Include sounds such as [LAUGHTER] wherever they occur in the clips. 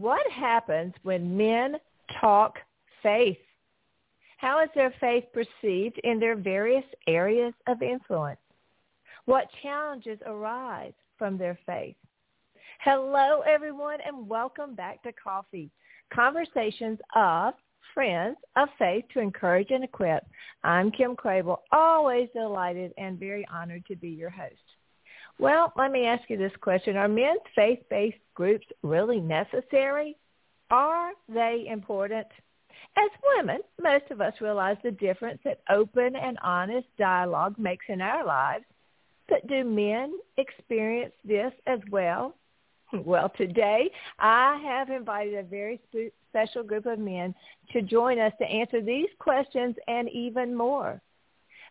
What happens when men talk faith? How is their faith perceived in their various areas of influence? What challenges arise from their faith? Hello, everyone, and welcome back to Coffee, conversations of friends of faith to encourage and equip. I'm Kim Crabill, always delighted and very honored to be your host. Well, let me ask you this question. Are men's faith-based groups really necessary? Are they important? As women, most of us realize the difference that open and honest dialogue makes in our lives. But do men experience this as well? Well, today I have invited a very special group of men to join us to answer these questions and even more.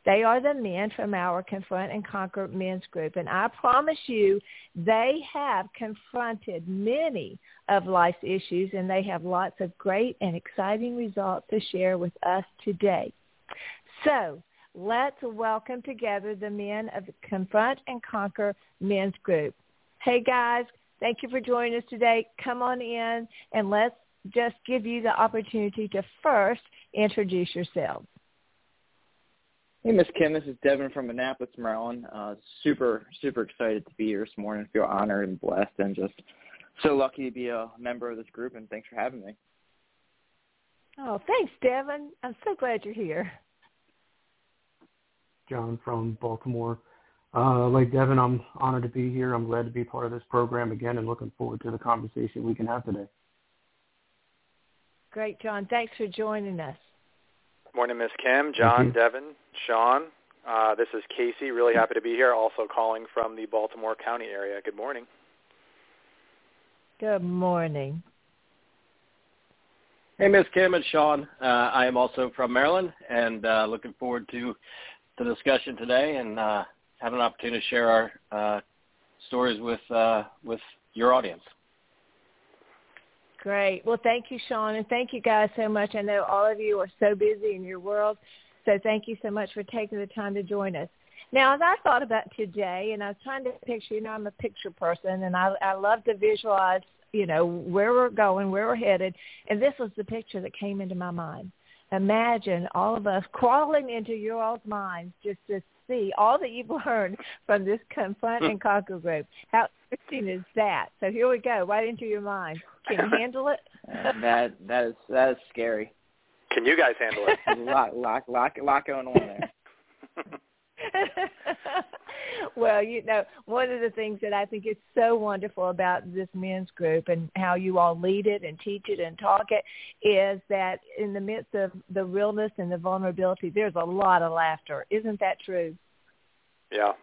They are the men from our Confront and Conquer men's group. And I promise you, they have confronted many of life's issues and they have lots of great and exciting results to share with us today. So let's welcome together the men of the Confront and Conquer men's group. Hey guys, thank you for joining us today. Come on in and let's just give you the opportunity to first introduce yourselves. Hey, Miss Kim. This is Devin from Annapolis, Maryland. Uh, super, super excited to be here this morning. Feel honored and blessed, and just so lucky to be a member of this group. And thanks for having me. Oh, thanks, Devin. I'm so glad you're here. John from Baltimore. Uh, like Devin, I'm honored to be here. I'm glad to be part of this program again, and looking forward to the conversation we can have today. Great, John. Thanks for joining us. Morning, Miss Kim, John, Devin, Sean. Uh, this is Casey. Really happy to be here. Also calling from the Baltimore County area. Good morning. Good morning. Hey, Miss Kim and Sean. Uh, I am also from Maryland, and uh, looking forward to the discussion today and uh, having an opportunity to share our uh, stories with uh, with your audience. Great. Well, thank you, Sean, and thank you guys so much. I know all of you are so busy in your world, so thank you so much for taking the time to join us. Now, as I thought about today, and I was trying to picture, you know, I'm a picture person, and I, I love to visualize, you know, where we're going, where we're headed, and this was the picture that came into my mind. Imagine all of us crawling into your all's minds just to see all that you've [LAUGHS] learned from this Confront and [LAUGHS] Conquer group. How interesting is that? So here we go, right into your mind. Can you handle it? [LAUGHS] Uh, that that is that is scary. Can you guys handle it? lot, lot, lot, lot going on there. Well, you know, one of the things that I think is so wonderful about this men's group and how you all lead it and teach it and talk it is that in the midst of the realness and the vulnerability, there's a lot of laughter. Isn't that true? Yeah.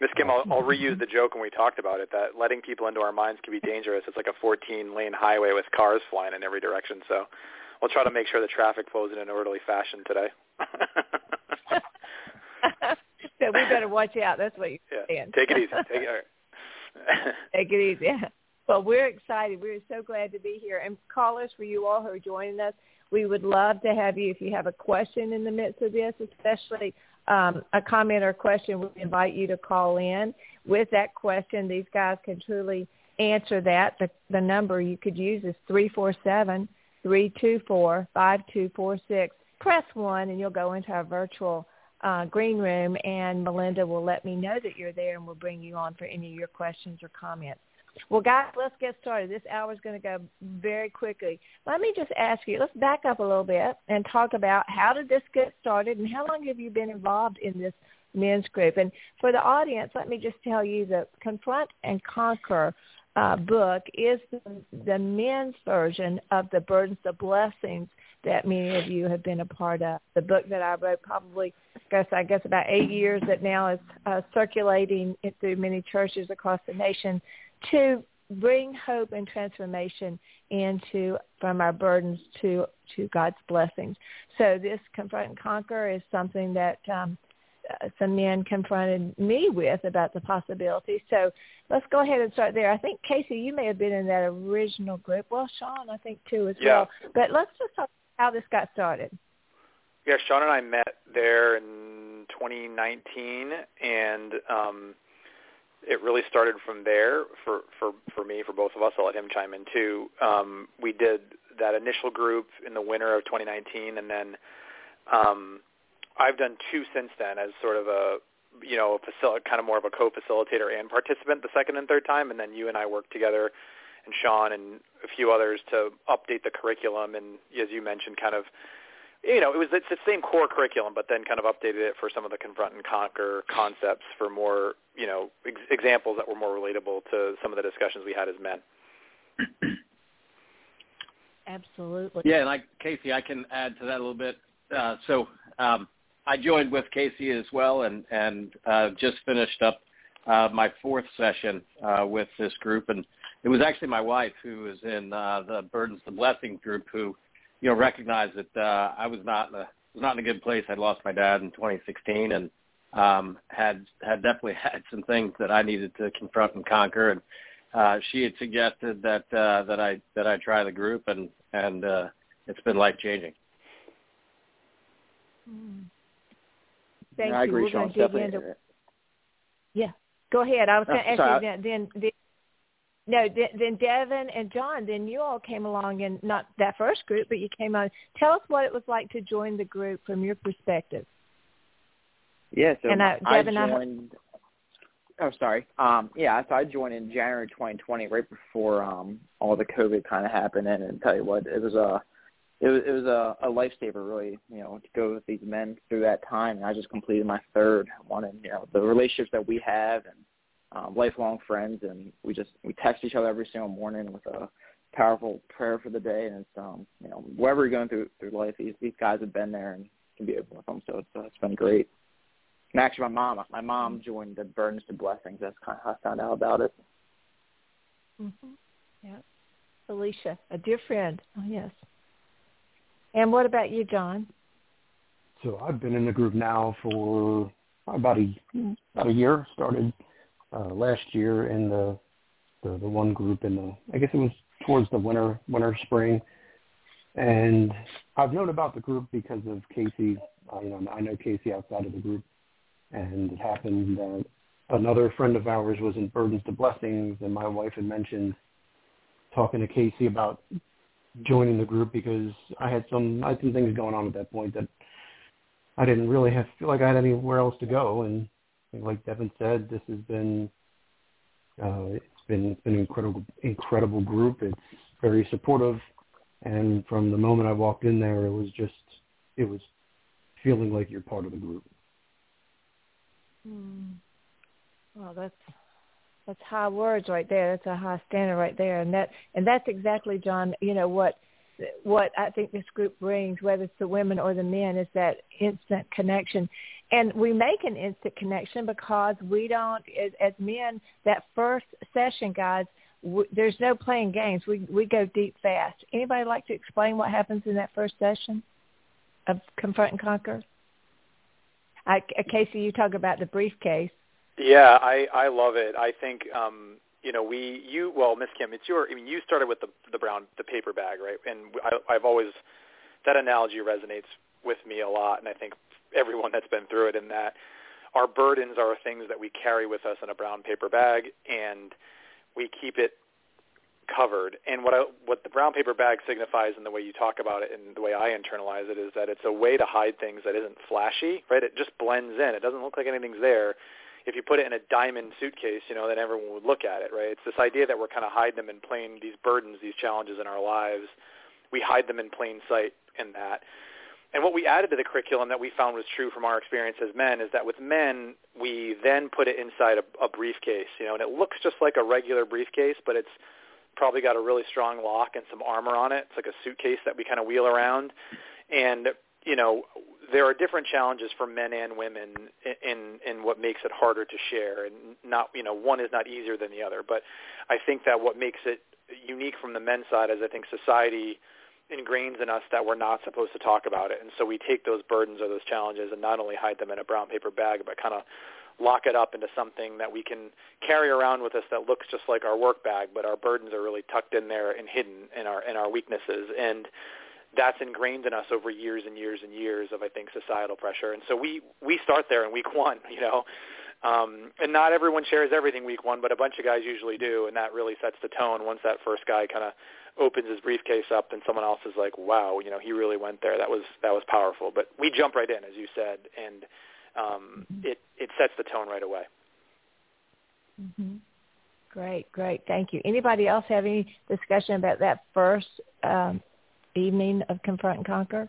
Miss Kim, I'll, I'll reuse the joke when we talked about it that letting people into our minds can be dangerous. It's like a 14-lane highway with cars flying in every direction. So we'll try to make sure the traffic flows in an orderly fashion today. [LAUGHS] [LAUGHS] [LAUGHS] so we better watch out. That's what you're yeah. saying. Take it easy. Take [LAUGHS] it. Take it easy. [LAUGHS] Well, we're excited. We're so glad to be here. And callers, for you all who are joining us, we would love to have you if you have a question in the midst of this, especially um, a comment or question. We invite you to call in with that question. These guys can truly answer that. The, the number you could use is three four seven three two four five two four six. Press 1 and you'll go into our virtual uh, green room, and Melinda will let me know that you're there, and we'll bring you on for any of your questions or comments. Well, guys, let's get started. This hour is going to go very quickly. Let me just ask you, let's back up a little bit and talk about how did this get started and how long have you been involved in this men's group? And for the audience, let me just tell you that Confront and Conquer uh, book is the, the men's version of the Burdens of Blessings that many of you have been a part of. The book that I wrote probably, I guess, I guess about eight years that now is uh, circulating through many churches across the nation to bring hope and transformation into from our burdens to to God's blessings. So this confront and conquer is something that um, uh, some men confronted me with about the possibility. So let's go ahead and start there. I think Casey, you may have been in that original group. Well, Sean, I think too as yeah. well. But let's just talk how this got started. Yeah, Sean and I met there in 2019, and um, it really started from there for for for me, for both of us. I'll let him chime in too. Um, we did that initial group in the winter of 2019, and then um, I've done two since then as sort of a you know a facil- kind of more of a co-facilitator and participant the second and third time, and then you and I worked together and Sean and a few others to update the curriculum and as you mentioned kind of you know it was it's the same core curriculum but then kind of updated it for some of the confront and conquer concepts for more you know ex- examples that were more relatable to some of the discussions we had as men. Absolutely. Yeah and like casey i can add to that a little bit. Uh, so um, i joined with casey as well and and uh, just finished up uh, my fourth session uh, with this group and it was actually my wife who was in uh, the Burdens to Blessing group who, you know, recognized that uh, I was not in a was not in a good place. I'd lost my dad in 2016 and um, had had definitely [LAUGHS] had some things that I needed to confront and conquer. And uh, she had suggested that uh, that I that I try the group, and and uh, it's been life changing. Mm. Thank I you. agree, We're Sean. dig into... Yeah, go ahead. I was oh, going to ask you then, then, then no, then, then Devin and John, then you all came along in not that first group, but you came on. Tell us what it was like to join the group from your perspective. Yeah, so And, uh, Devin, I- I. Oh, sorry. Um, yeah, so I joined in January 2020, right before um all the COVID kind of happened. And, and tell you what, it was a it was it was a, a lifesaver, really. You know, to go with these men through that time. And I just completed my third one, and you know, the relationships that we have and um, lifelong friends, and we just we text each other every single morning with a powerful prayer for the day. And it's um, you know wherever you're going through through life, these these guys have been there and can be open with them. So it's uh, it's been great. And actually, my mom my mom joined the Burdens to Blessings. That's kind of how I found out about it. Mm-hmm. Yeah, Alicia, a dear friend. Oh yes. And what about you, John? So I've been in the group now for about a about a year. Started uh, last year in the, the the one group in the I guess it was towards the winter winter spring, and I've known about the group because of Casey. Uh, you know, I know Casey outside of the group, and it happened that another friend of ours was in Burdens to Blessings, and my wife had mentioned talking to Casey about joining the group because I had some I had some things going on at that point that I didn't really have feel like I had anywhere else to go and like Devin said, this has been uh, it's been it's been an incredible incredible group. It's very supportive, and from the moment I walked in there, it was just it was feeling like you're part of the group. Hmm. Well, that's that's high words right there. That's a high standard right there, and that and that's exactly John. You know what what I think this group brings, whether it's the women or the men, is that instant connection. And we make an instant connection because we don't, as, as men, that first session, guys, w- there's no playing games. We we go deep fast. Anybody like to explain what happens in that first session of confront and conquer? I, Casey, you talk about the briefcase. Yeah, I I love it. I think um you know we you well Miss Kim, it's your I mean you started with the the brown the paper bag right, and I, I've always that analogy resonates with me a lot, and I think everyone that's been through it in that our burdens are things that we carry with us in a brown paper bag, and we keep it covered. And what I, what the brown paper bag signifies, and the way you talk about it, and the way I internalize it, is that it's a way to hide things that isn't flashy, right? It just blends in. It doesn't look like anything's there if you put it in a diamond suitcase, you know, then everyone would look at it, right? It's this idea that we're kind of hiding them in plain these burdens, these challenges in our lives. We hide them in plain sight in that. And what we added to the curriculum that we found was true from our experience as men is that with men, we then put it inside a, a briefcase, you know, and it looks just like a regular briefcase, but it's probably got a really strong lock and some armor on it. It's like a suitcase that we kind of wheel around. And, you know, there are different challenges for men and women in in what makes it harder to share and not you know one is not easier than the other. But i think that what makes it unique from the men's side is i think society ingrains in us that we're not supposed to talk about it. And so we take those burdens or those challenges and not only hide them in a brown paper bag but kind of lock it up into something that we can carry around with us that looks just like our work bag but our burdens are really tucked in there and hidden in our in our weaknesses. And that's ingrained in us over years and years and years of I think societal pressure. And so we we start there in week [LAUGHS] one, you know. Um, and not everyone shares everything week one, but a bunch of guys usually do, and that really sets the tone once that first guy kind of opens his briefcase up and someone else is like, "Wow, you know, he really went there. That was that was powerful." But we jump right in, as you said, and um, mm-hmm. it it sets the tone right away. Mm-hmm. Great, great, thank you. Anybody else have any discussion about that first um, evening of Confront and Conquer?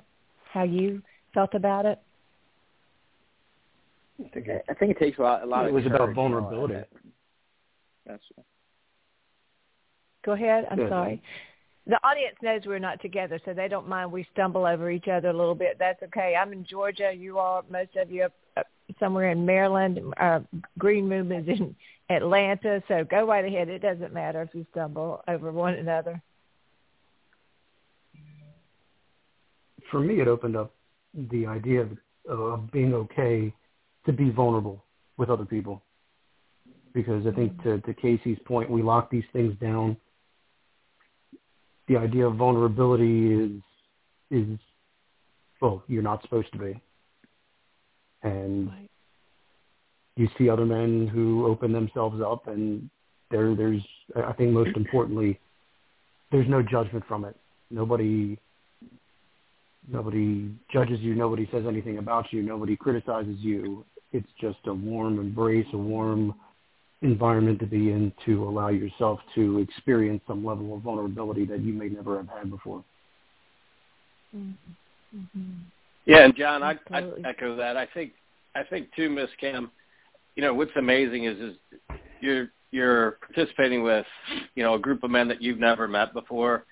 How you felt about it? I think it, I think it takes a lot. A lot. It was about vulnerability. That's. Go ahead. I'm sorry. The audience knows we're not together, so they don't mind we stumble over each other a little bit. That's okay. I'm in Georgia. You are most of you up, somewhere in Maryland. Uh, Green Movement is in Atlanta. So go right ahead. It doesn't matter if you stumble over one another. For me, it opened up the idea of, of being okay to be vulnerable with other people. Because I think mm-hmm. to, to Casey's point, we lock these things down. The idea of vulnerability is is well, you're not supposed to be. And right. you see other men who open themselves up and there there's I think most importantly, there's no judgment from it. Nobody Nobody judges you. Nobody says anything about you. Nobody criticizes you. It's just a warm embrace, a warm environment to be in to allow yourself to experience some level of vulnerability that you may never have had before. Mm-hmm. Yeah, and John, I, I echo that. I think I think too, Miss Kim. You know what's amazing is is you're you're participating with you know a group of men that you've never met before,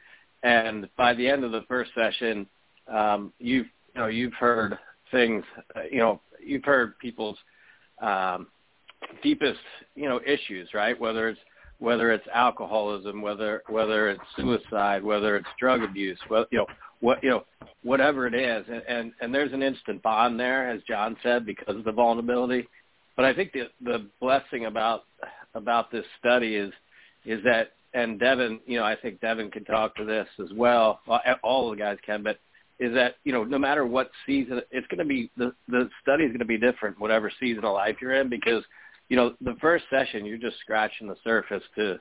and by the end of the first session, um, you've you know you've heard things uh, you know you've heard people's um, deepest you know issues right? Whether it's whether it's alcoholism whether whether it's suicide whether it's drug abuse well you know what you know whatever it is. And, and and there's an instant bond there as John said because of the vulnerability. But I think the the blessing about about this study is is that and Devin, you know, I think Devin can talk to this as well. All the guys can, but is that you know no matter what season it's going to be the the study is going to be different whatever season of life you're in because you know the first session you're just scratching the surface to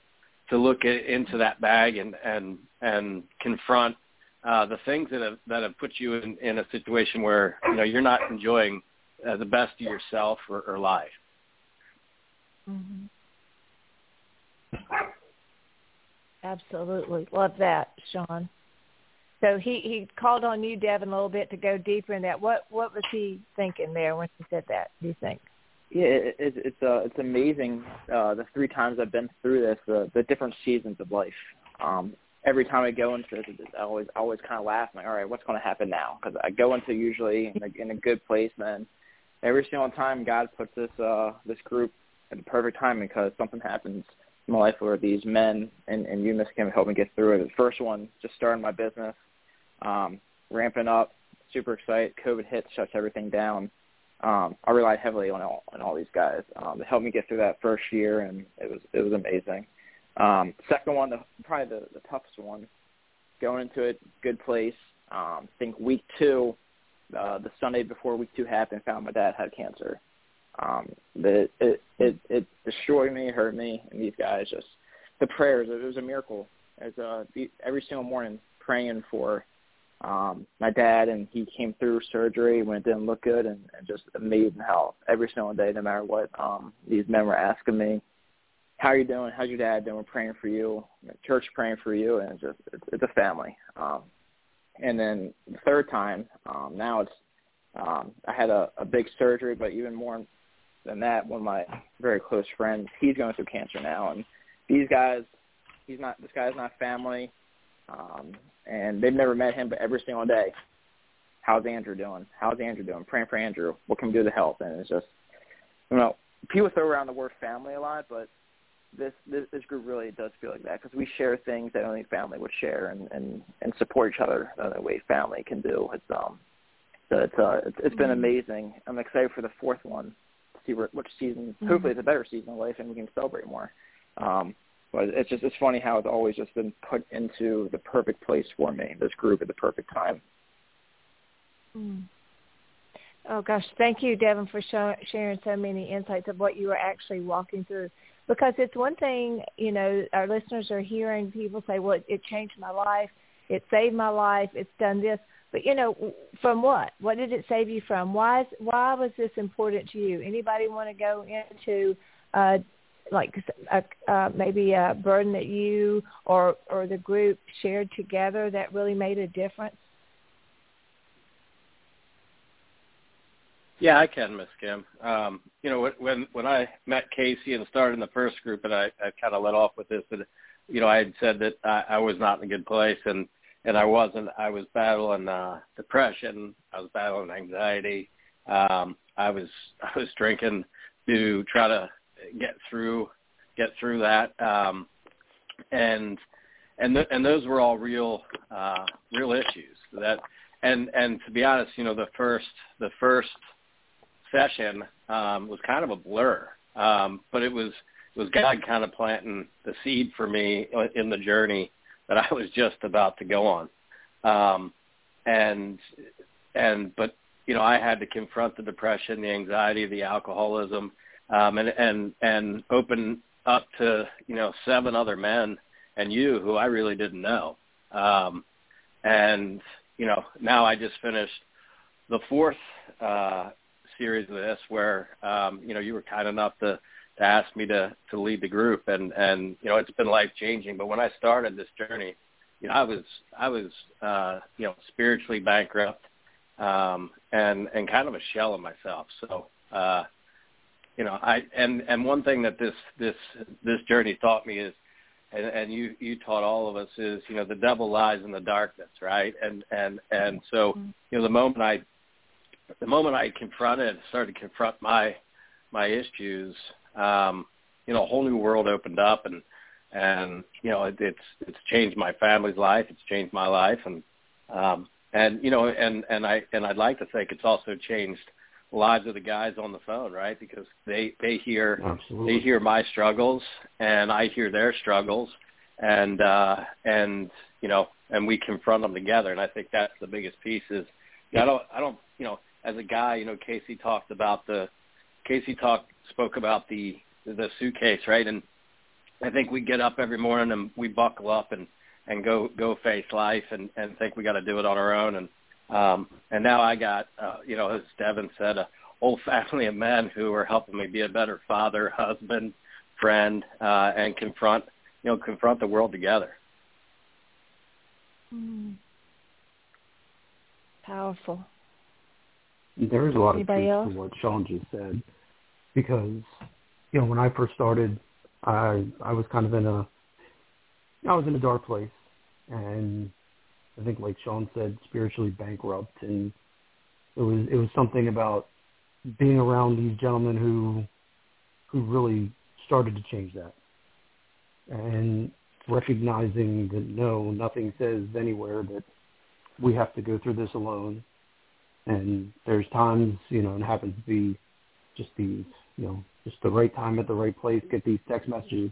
to look at, into that bag and and and confront uh, the things that have that have put you in, in a situation where you know you're not enjoying uh, the best of yourself or, or life. Mm-hmm. Absolutely, love that, Sean. So he he called on you, Devin, a little bit to go deeper in that. What what was he thinking there when he said that? Do you think? Yeah, it, it, it's uh, it's amazing uh, the three times I've been through this, the the different seasons of life. Um, every time I go into it, I always always kind of laugh. I'm like, all right, what's going to happen now? Because I go into usually in a, in a good place, then every single time God puts this uh, this group at the perfect time because something happens in my life where these men and, and you, Miss Kim, helped me get through it. The first one, just starting my business, um, ramping up, super excited. COVID hits, shuts everything down. Um, I relied heavily on all on all these guys. Um, to help me get through that first year, and it was it was amazing. Um, second one, the, probably the, the toughest one. Going into it, good place. Um, I think week two, uh, the Sunday before week two happened, found my dad had cancer. Um, it, it it it destroyed me, hurt me, and these guys just the prayers. It was a miracle. As uh, every single morning praying for um, my dad, and he came through surgery when it didn't look good, and, and just amazing how every single day, no matter what, um, these men were asking me, "How are you doing? How's your dad doing? We're praying for you. Church praying for you, and it's just it's, it's a family." Um, and then the third time, um, now it's um, I had a, a big surgery, but even more than that, one of my very close friends, he's going through cancer now, and these guys, he's not this guy's not family um, and they've never met him, but every single day, how's Andrew doing? How's Andrew doing? Praying for Andrew. What can we do to help? And it's just, you know, people throw around the word family a lot, but this this, this group really does feel like that because we share things that only family would share and and and support each other the only way family can do. It's um, so it's uh, it's, it's been mm-hmm. amazing. I'm excited for the fourth one to see what, which season. Mm-hmm. Hopefully, it's a better season of life and we can celebrate more. Um, but it's just it's funny how it's always just been put into the perfect place for me. This group at the perfect time. Mm. Oh gosh, thank you, Devin, for sharing so many insights of what you were actually walking through. Because it's one thing, you know, our listeners are hearing people say, "Well, it changed my life, it saved my life, it's done this." But you know, from what? What did it save you from? Why? Why was this important to you? Anybody want to go into uh, like a, uh, maybe a burden that you or or the group shared together that really made a difference? Yeah, I can, Miss Kim. Um, you know, when when I met Casey and started in the first group, and I, I kind of let off with this, that you know, I had said that I, I was not in a good place, and and I wasn't. I was battling uh, depression. I was battling anxiety. Um, I was [LAUGHS] I was drinking to try to get through get through that. Um and and th- and those were all real uh real issues that and and to be honest you know the first the first session um was kind of a blur. Um but it was it was God kind of planting the seed for me in the journey that I was just about to go on. Um and and but you know I had to confront the depression the anxiety the alcoholism um, and and and open up to you know seven other men and you who I really didn't know. Um, and you know now I just finished the fourth uh, series of this where um, you know you were kind enough to to ask me to to lead the group and and you know it's been life changing. But when I started this journey, you know I was I was uh, you know spiritually bankrupt um, and and kind of a shell of myself. So uh, you know, I and and one thing that this this this journey taught me is, and, and you you taught all of us is, you know, the devil lies in the darkness, right? And and and so, mm-hmm. you know, the moment I, the moment I confronted, started to confront my my issues, um, you know, a whole new world opened up, and and you know, it, it's it's changed my family's life, it's changed my life, and um, and you know, and and I and I'd like to think it's also changed lives of the guys on the phone, right? Because they they hear Absolutely. they hear my struggles and I hear their struggles, and uh, and you know, and we confront them together. And I think that's the biggest piece. Is I don't I don't you know, as a guy, you know, Casey talked about the Casey talked spoke about the the suitcase, right? And I think we get up every morning and we buckle up and and go go face life and and think we got to do it on our own and um, and now I got, uh, you know, as Devin said, a whole family of men who are helping me be a better father, husband, friend, uh, and confront, you know, confront the world together. Mm. Powerful. There is a lot Anybody of truth to what Sean just said, because you know when I first started, I I was kind of in a I was in a dark place, and I think, like Sean said, spiritually bankrupt, and it was it was something about being around these gentlemen who who really started to change that, and recognizing that no, nothing says anywhere that we have to go through this alone, and there's times you know it happens to be just these you know just the right time at the right place, get these text messages,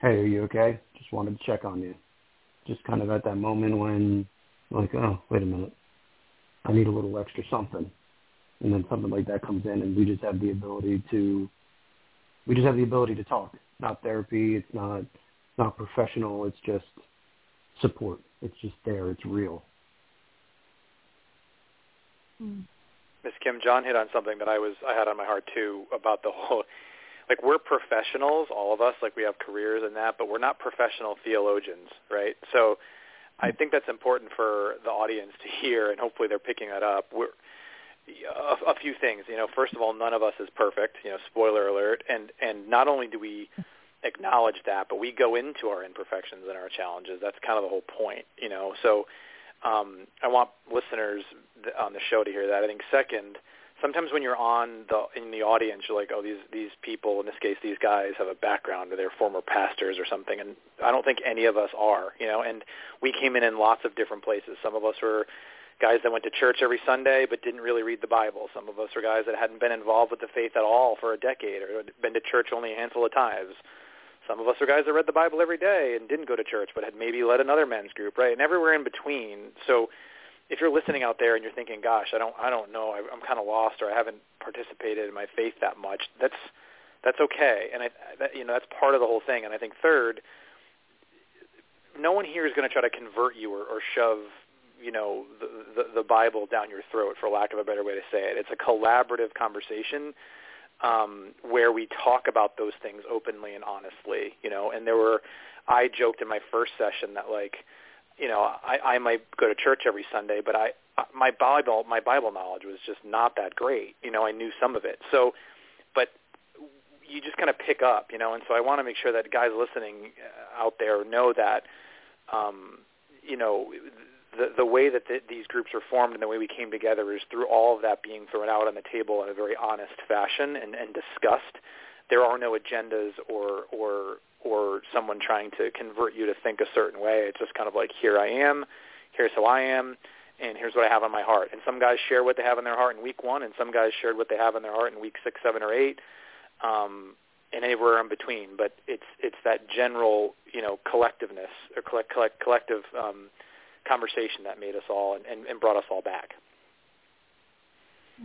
hey, are you okay? Just wanted to check on you just kind of at that moment when like, oh, wait a minute, I need a little extra something, and then something like that comes in, and we just have the ability to, we just have the ability to talk. Not therapy. It's not, it's not professional. It's just support. It's just there. It's real. Hmm. Miss Kim, John hit on something that I was I had on my heart too about the whole like we're professionals, all of us, like we have careers in that, but we're not professional theologians, right? So I think that's important for the audience to hear, and hopefully they're picking that up. We're a, a few things, you know. First of all, none of us is perfect, you know. Spoiler alert. And and not only do we acknowledge that, but we go into our imperfections and our challenges. That's kind of the whole point, you know. So um, I want listeners on the show to hear that. I think second, sometimes when you're on the in the audience, you're like, oh, these these people, in this case, these guys have a background or they're former pastors or something, and I don't think any of us are, you know. And we came in in lots of different places. Some of us were guys that went to church every Sunday but didn't really read the Bible. Some of us were guys that hadn't been involved with the faith at all for a decade or had been to church only a handful of times. Some of us are guys that read the Bible every day and didn't go to church but had maybe led another men's group, right? And everywhere in between. So if you're listening out there and you're thinking, "Gosh, I don't, I don't know, I, I'm kind of lost, or I haven't participated in my faith that much," that's that's okay, and I, that, you know, that's part of the whole thing. And I think third, no one here is going to try to convert you or, or shove, you know, the, the the Bible down your throat, for lack of a better way to say it. It's a collaborative conversation um, where we talk about those things openly and honestly, you know. And there were, I joked in my first session that like you know, I, I might go to church every Sunday, but I my Bible my Bible knowledge was just not that great. You know, I knew some of it. So, but you just kind of pick up, you know, and so I want to make sure that guys listening uh, out there know that, um, you know, the the way that the, these groups are formed and the way we came together is through all of that being thrown out on the table in a very honest fashion and, and discussed. There are no agendas or or or someone trying to convert you to think a certain way. It's just kind of like, here I am, here's who I am, and here's what I have on my heart. And some guys share what they have in their heart in week one, and some guys shared what they have in their heart in week six, seven, or eight, um, and anywhere in between. But it's it's that general, you know, collectiveness or collect, collect, collective um, conversation that made us all and, and, and brought us all back.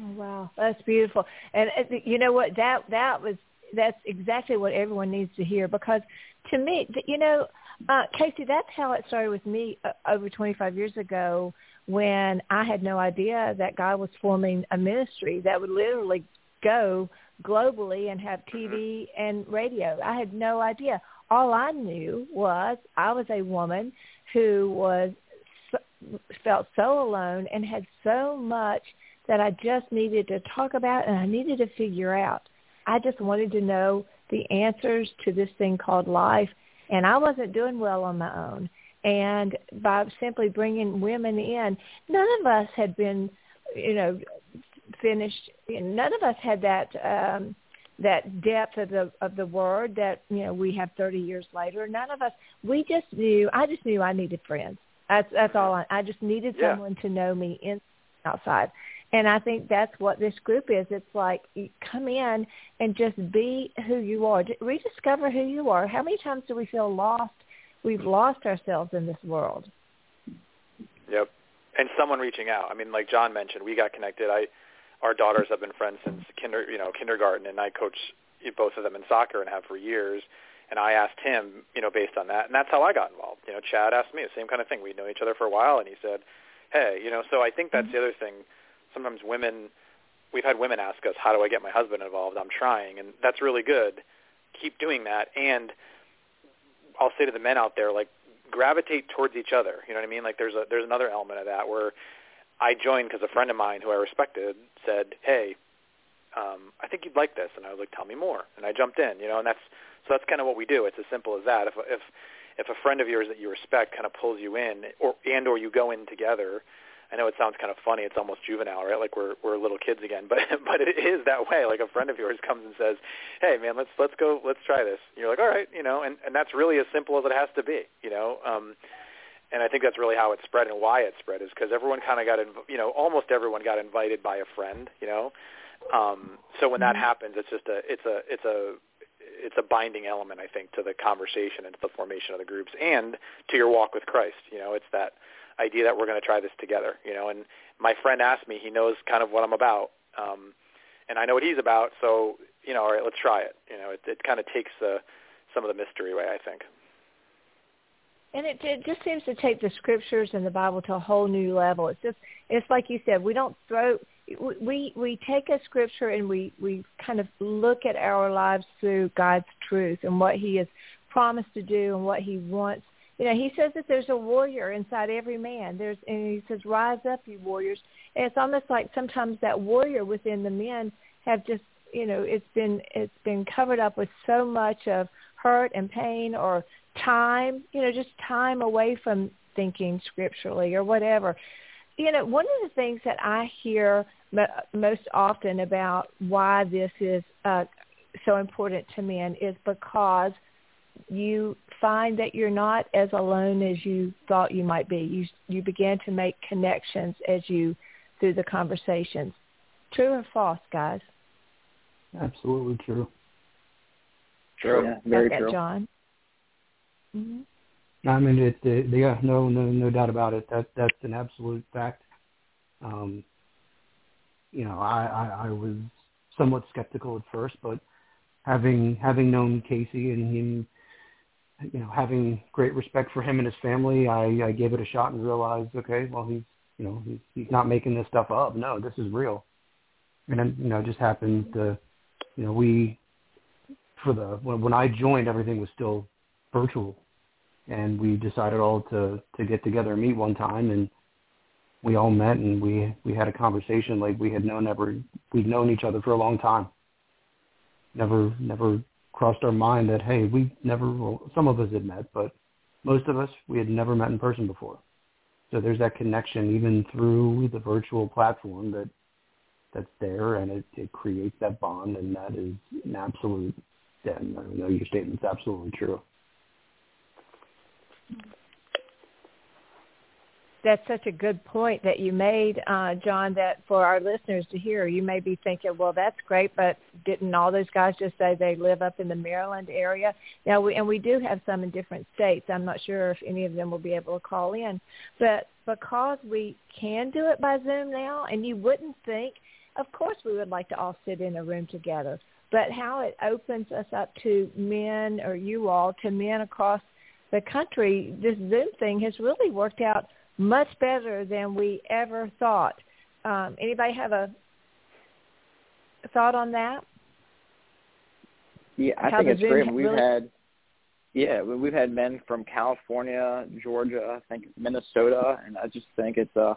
Oh, wow, that's beautiful. And uh, you know what? That that was that's exactly what everyone needs to hear because to me, you know, uh, Casey, that's how it started with me uh, over 25 years ago when I had no idea that God was forming a ministry that would literally go globally and have TV mm-hmm. and radio. I had no idea. All I knew was I was a woman who was felt so alone and had so much that I just needed to talk about and I needed to figure out. I just wanted to know the answers to this thing called life, and I wasn't doing well on my own. And by simply bringing women in, none of us had been, you know, finished. None of us had that um, that depth of the of the word that you know we have 30 years later. None of us. We just knew. I just knew I needed friends. That's that's all. I, I just needed yeah. someone to know me in outside. And I think that's what this group is. It's like you come in and just be who you are. Rediscover who you are. How many times do we feel lost? We've lost ourselves in this world. Yep. And someone reaching out. I mean, like John mentioned, we got connected. I, our daughters have been friends since kinder, you know, kindergarten, and I coach both of them in soccer and have for years. And I asked him, you know, based on that, and that's how I got involved. You know, Chad asked me the same kind of thing. We'd known each other for a while, and he said, "Hey, you know." So I think that's mm-hmm. the other thing sometimes women we've had women ask us, "How do I get my husband involved?" I'm trying, and that's really good. Keep doing that, and I'll say to the men out there, like gravitate towards each other. You know what I mean? Like there's a there's another element of that where I joined because a friend of mine who I respected said, "Hey, um, I think you'd like this," and I was like, "Tell me more," and I jumped in. You know, and that's so that's kind of what we do. It's as simple as that. If if if a friend of yours that you respect kind of pulls you in, or and or you go in together, I know it sounds kind of funny. It's almost juvenile, right? Like we're we're little kids again. [LAUGHS] But but it is that way. Like a friend of yours comes and says, "Hey, man, let's let's go, let's try this." And you're like, "All right," you know, and and that's really as simple as it has to be, you know. Um, and I think that's really how it spread and why it spread is because everyone kind of got, inv- you know, almost everyone got invited by a friend, you know. Um, so when that mm-hmm. happens, it's just a it's a it's a it's a binding element, I think, to the conversation and to the formation of the groups and to your walk with Christ. You know, it's that idea that we're going to try this together, you know. And my friend asked me; he knows kind of what I'm about, um, and I know what he's about. So, you know, all right, let's try it. You know, it, it kind of takes uh, some of the mystery away, I think. and it, it just seems to take the scriptures and the Bible to a whole new level. It's just it's like you said, we don't throw we we take a scripture and we we kind of look at our lives through God's truth and what He has promised to do and what He wants. You know, He says that there's a warrior inside every man. There's and He says, "Rise up, you warriors." And it's almost like sometimes that warrior within the men have just you know it's been it's been covered up with so much of hurt and pain or time, you know, just time away from thinking scripturally or whatever. You know, one of the things that I hear most often about why this is uh, so important to men is because you find that you're not as alone as you thought you might be. You you begin to make connections as you through the conversations. True or false, guys? Absolutely true. True. Yeah, very true. John. Mm-hmm. I mean, it, it, yeah, no, no, no doubt about it. That that's an absolute fact. Um, you know, I, I, I was somewhat skeptical at first, but having having known Casey and him, you know, having great respect for him and his family, I, I gave it a shot and realized, okay, well, he's you know, he's he's not making this stuff up. No, this is real. And then, you know, it just happened to, you know, we for the when when I joined, everything was still virtual, and we decided all to to get together and meet one time, and we all met and we we had a conversation like we had known ever we'd known each other for a long time. Never never crossed our mind that hey we never well, some of us had met, but most of us we had never met in person before. So there's that connection even through the virtual platform that that's there and it, it creates that bond and that is an absolute yeah, I know your statement's absolutely true. That's such a good point that you made, uh, John, that for our listeners to hear, you may be thinking, well, that's great, but didn't all those guys just say they live up in the Maryland area? Now, we, and we do have some in different states. I'm not sure if any of them will be able to call in. But because we can do it by Zoom now, and you wouldn't think, of course we would like to all sit in a room together, but how it opens us up to men or you all, to men across the country, this Zoom thing has really worked out much better than we ever thought. Um, anybody have a thought on that? Yeah, I How think it's Zoom great. We've really... had yeah, we've had men from California, Georgia, I think Minnesota, and I just think it's uh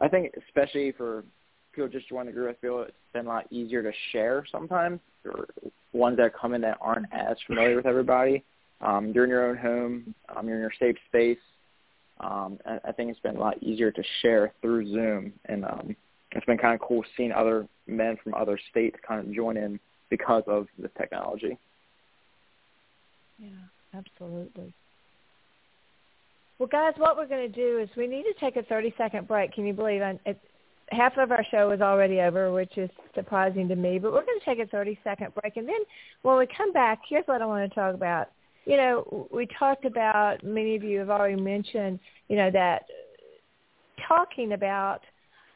I think especially for people just joining the group, I feel it's been a lot easier to share sometimes, or ones that come in that aren't as familiar with everybody. Um, you're in your own home. Um, you're in your safe space. Um, I, think it's been a lot easier to share through Zoom, and um, it's been kind of cool seeing other men from other states kind of join in because of the technology. Yeah, absolutely. Well, guys, what we're going to do is we need to take a 30-second break. Can you believe it? half of our show is already over, which is surprising to me. But we're going to take a 30-second break. And then when we come back, here's what I want to talk about you know, we talked about, many of you have already mentioned, you know, that talking about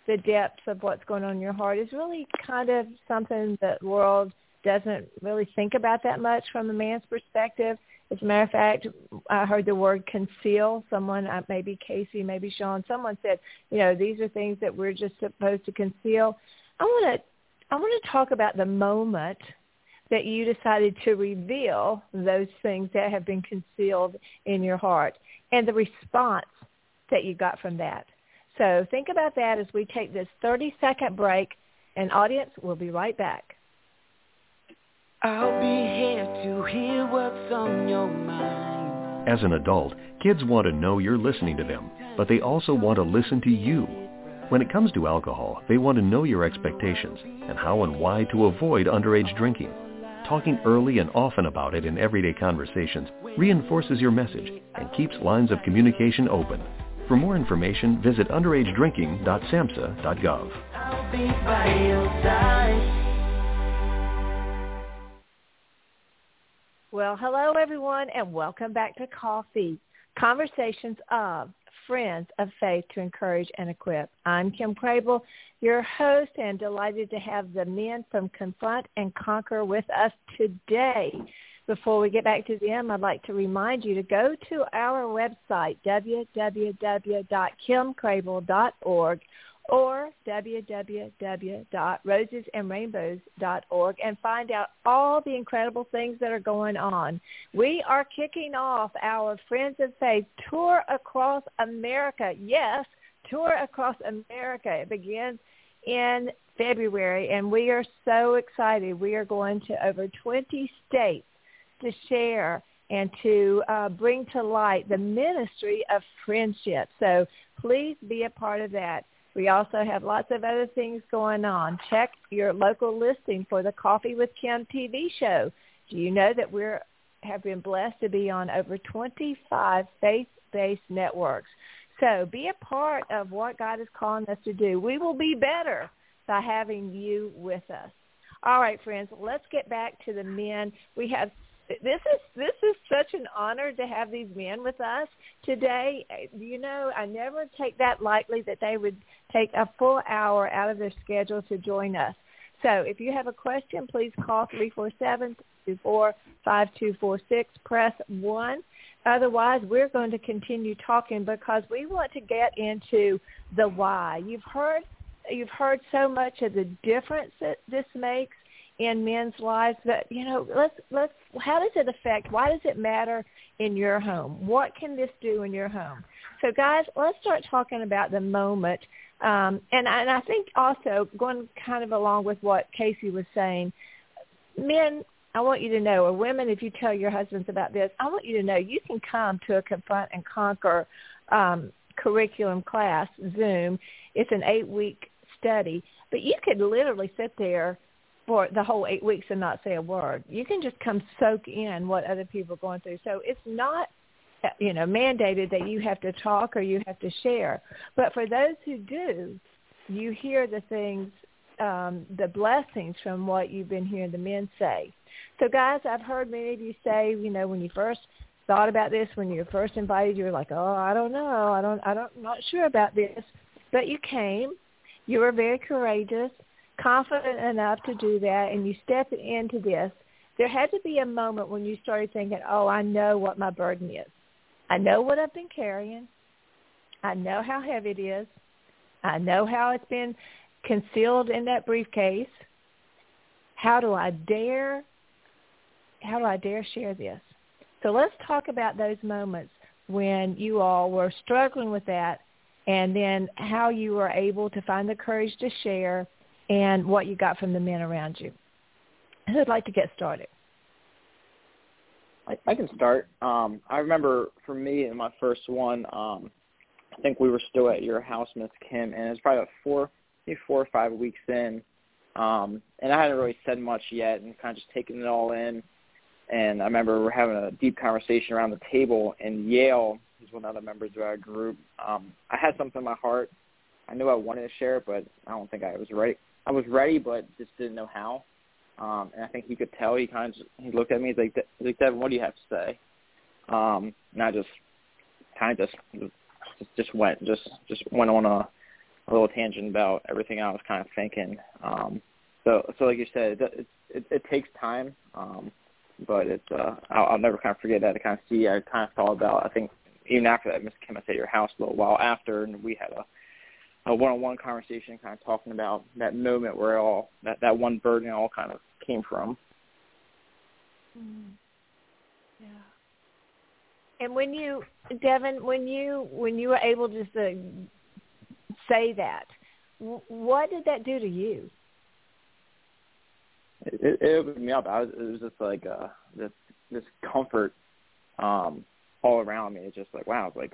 the depths of what's going on in your heart is really kind of something that the world doesn't really think about that much from a man's perspective. As a matter of fact, I heard the word conceal. Someone, uh, maybe Casey, maybe Sean, someone said, you know, these are things that we're just supposed to conceal. I want to, I want to talk about the moment that you decided to reveal those things that have been concealed in your heart and the response that you got from that. So think about that as we take this 30-second break. And audience, we'll be right back. I'll be here to hear what's on your mind. As an adult, kids want to know you're listening to them, but they also want to listen to you. When it comes to alcohol, they want to know your expectations and how and why to avoid underage drinking. Talking early and often about it in everyday conversations reinforces your message and keeps lines of communication open. For more information, visit underagedrinking.samhsa.gov. Well, hello everyone and welcome back to Coffee, Conversations of friends of faith to encourage and equip. I'm Kim Crabill, your host, and delighted to have the men from Confront and Conquer with us today. Before we get back to them, I'd like to remind you to go to our website, www.kimcrabill.org or www.rosesandrainbows.org and find out all the incredible things that are going on. We are kicking off our Friends of Faith tour across America. Yes, tour across America. It begins in February, and we are so excited. We are going to over 20 states to share and to uh, bring to light the ministry of friendship. So please be a part of that. We also have lots of other things going on. Check your local listing for the Coffee with Kim TV show. Do you know that we have been blessed to be on over 25 faith-based networks? So be a part of what God is calling us to do. We will be better by having you with us. All right, friends, let's get back to the men. We have this is this is such an honor to have these men with us today. You know, I never take that lightly that they would take a full hour out of their schedule to join us. So if you have a question, please call 347-224-5246. Press 1. Otherwise, we're going to continue talking because we want to get into the why. You've heard you've heard so much of the difference that this makes in men's lives but you know let's let's how does it affect why does it matter in your home? What can this do in your home? So guys let's start talking about the moment. Um, and, and i think also going kind of along with what casey was saying men i want you to know or women if you tell your husbands about this i want you to know you can come to a confront and conquer um, curriculum class zoom. It's an eight week study but you could literally sit there for the whole eight weeks and not say a word. You can just come soak in what other people are going through. So it's not, you know, mandated that you have to talk or you have to share. But for those who do, you hear the things, um, the blessings from what you've been hearing the men say. So guys, I've heard many of you say, you know, when you first thought about this, when you were first invited, you were like, oh, I don't know, I don't, I don't, I'm not sure about this, but you came. You were very courageous confident enough to do that and you step into this, there had to be a moment when you started thinking, oh, I know what my burden is. I know what I've been carrying. I know how heavy it is. I know how it's been concealed in that briefcase. How do I dare, how do I dare share this? So let's talk about those moments when you all were struggling with that and then how you were able to find the courage to share and what you got from the men around you. Who'd like to get started? I, I can start. Um, I remember for me in my first one, um, I think we were still at your house, Miss Kim, and it was probably about four, maybe four or five weeks in. Um, and I hadn't really said much yet and kind of just taking it all in. And I remember we're having a deep conversation around the table, and Yale, who's one of the members of our group, um, I had something in my heart. I knew I wanted to share it, but I don't think I was ready I was ready, but just didn't know how. Um, and I think he could tell. He kind of he looked at me. He's like, he's like Devin, what do you have to say? Um, and I just kind of just just just went just just went on a, a little tangent about everything I was kind of thinking. Um, so so like you said, it it, it, takes time, um, but it's uh, I'll, I'll never kind of forget that. To kind of see, I kind of thought about. I think even after that, Miss Kim, I at your house a little while after, and we had a a one-on-one conversation, kind of talking about that moment where all that that one burden all kind of came from. Mm. Yeah. And when you, Devin, when you when you were able just to say that, what did that do to you? It, it opened me up. I was, it was just like uh, this this comfort um, all around me. It's just like wow, it's like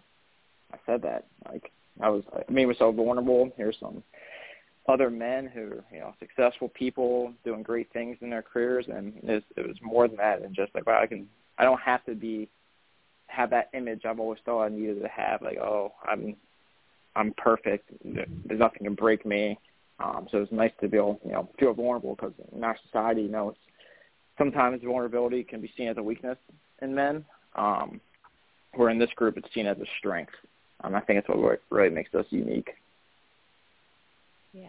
I said that. Like I was, I mean, we're vulnerable. Here's some other men who, you know, successful people doing great things in their careers, and it was, it was more than that, and just like, wow, I can, I don't have to be, have that image I've always thought I needed to have, like, oh, I'm, I'm perfect. There's nothing can break me. Um, so it's nice to be able, you know, feel vulnerable because in our society, you know, it's sometimes vulnerability can be seen as a weakness in men. Um, where in this group, it's seen as a strength. Um, I think that's what really makes us unique. Yeah.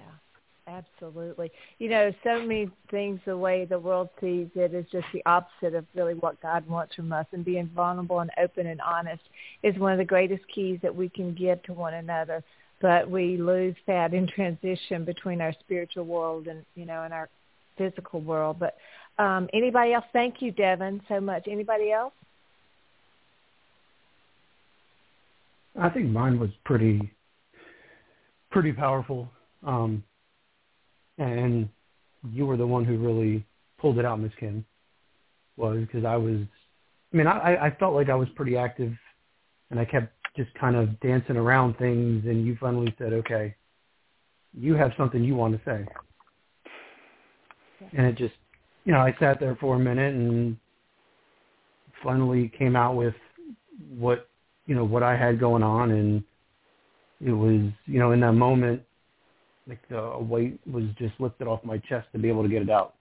Absolutely. You know, so many things the way the world sees it is just the opposite of really what God wants from us and being vulnerable and open and honest is one of the greatest keys that we can give to one another. But we lose that in transition between our spiritual world and, you know, and our physical world. But um anybody else? Thank you, Devin, so much. Anybody else? I think mine was pretty pretty powerful. Um and you were the one who really pulled it out, Miss Kim, was because I was, I mean, I, I felt like I was pretty active, and I kept just kind of dancing around things, and you finally said, okay, you have something you want to say, and it just, you know, I sat there for a minute and finally came out with what, you know, what I had going on, and it was, you know, in that moment like the a weight was just lifted off my chest to be able to get it out,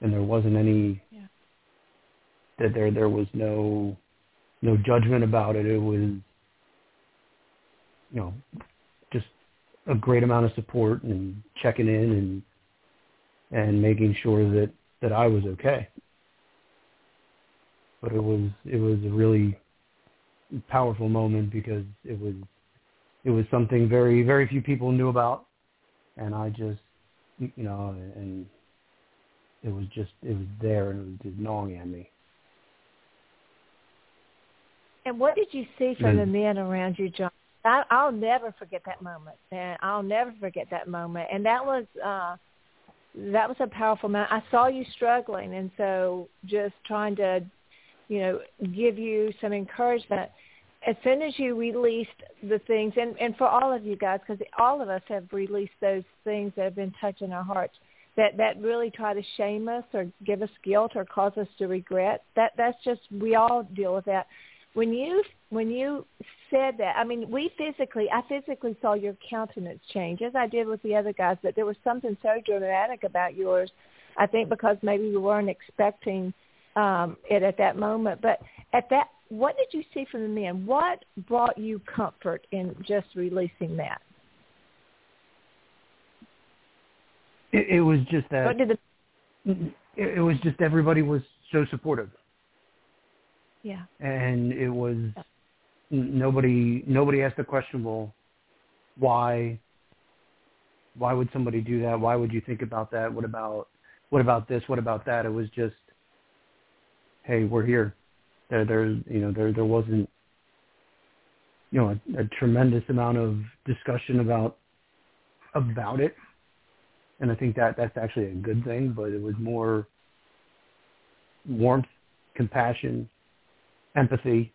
and there wasn't any yeah. that there there was no no judgment about it. It was you know just a great amount of support and checking in and and making sure that that I was okay. But it was it was a really powerful moment because it was it was something very very few people knew about and I just, you know, and it was just, it was there and it was just gnawing at me. And what did you see from the men around you, John? I, I'll never forget that moment, and I'll never forget that moment. And that was uh, that was a powerful moment. I saw you struggling, and so just trying to, you know, give you some encouragement as soon as you released the things, and, and for all of you guys, because all of us have released those things that have been touching our hearts, that that really try to shame us or give us guilt or cause us to regret. That that's just we all deal with that. When you when you said that, I mean, we physically, I physically saw your countenance change, as I did with the other guys. But there was something so dramatic about yours. I think because maybe we weren't expecting um, it at that moment. But at that what did you see from the men? What brought you comfort in just releasing that? It, it was just that. What did the, it, it was just everybody was so supportive. Yeah. And it was nobody nobody asked the question, well, why why would somebody do that? Why would you think about that? What about what about this? What about that? It was just, hey, we're here. There, there, you know, there, there wasn't, you know, a, a tremendous amount of discussion about about it, and I think that that's actually a good thing. But it was more warmth, compassion, empathy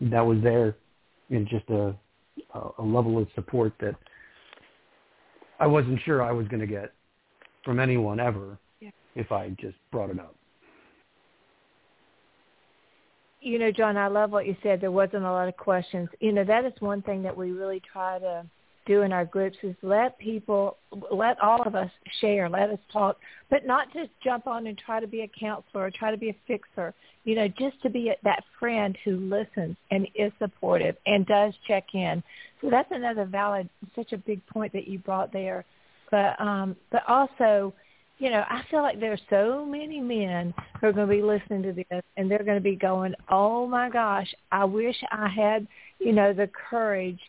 that was there, and just a a level of support that I wasn't sure I was going to get from anyone ever yeah. if I just brought it up you know, John, I love what you said. There wasn't a lot of questions. You know, that is one thing that we really try to do in our groups is let people, let all of us share, let us talk, but not just jump on and try to be a counselor or try to be a fixer. You know, just to be that friend who listens and is supportive and does check in. So that's another valid, such a big point that you brought there. But um, but also, you know, I feel like there's so many men who are going to be listening to this and they're going to be going, oh my gosh, I wish I had, you know, the courage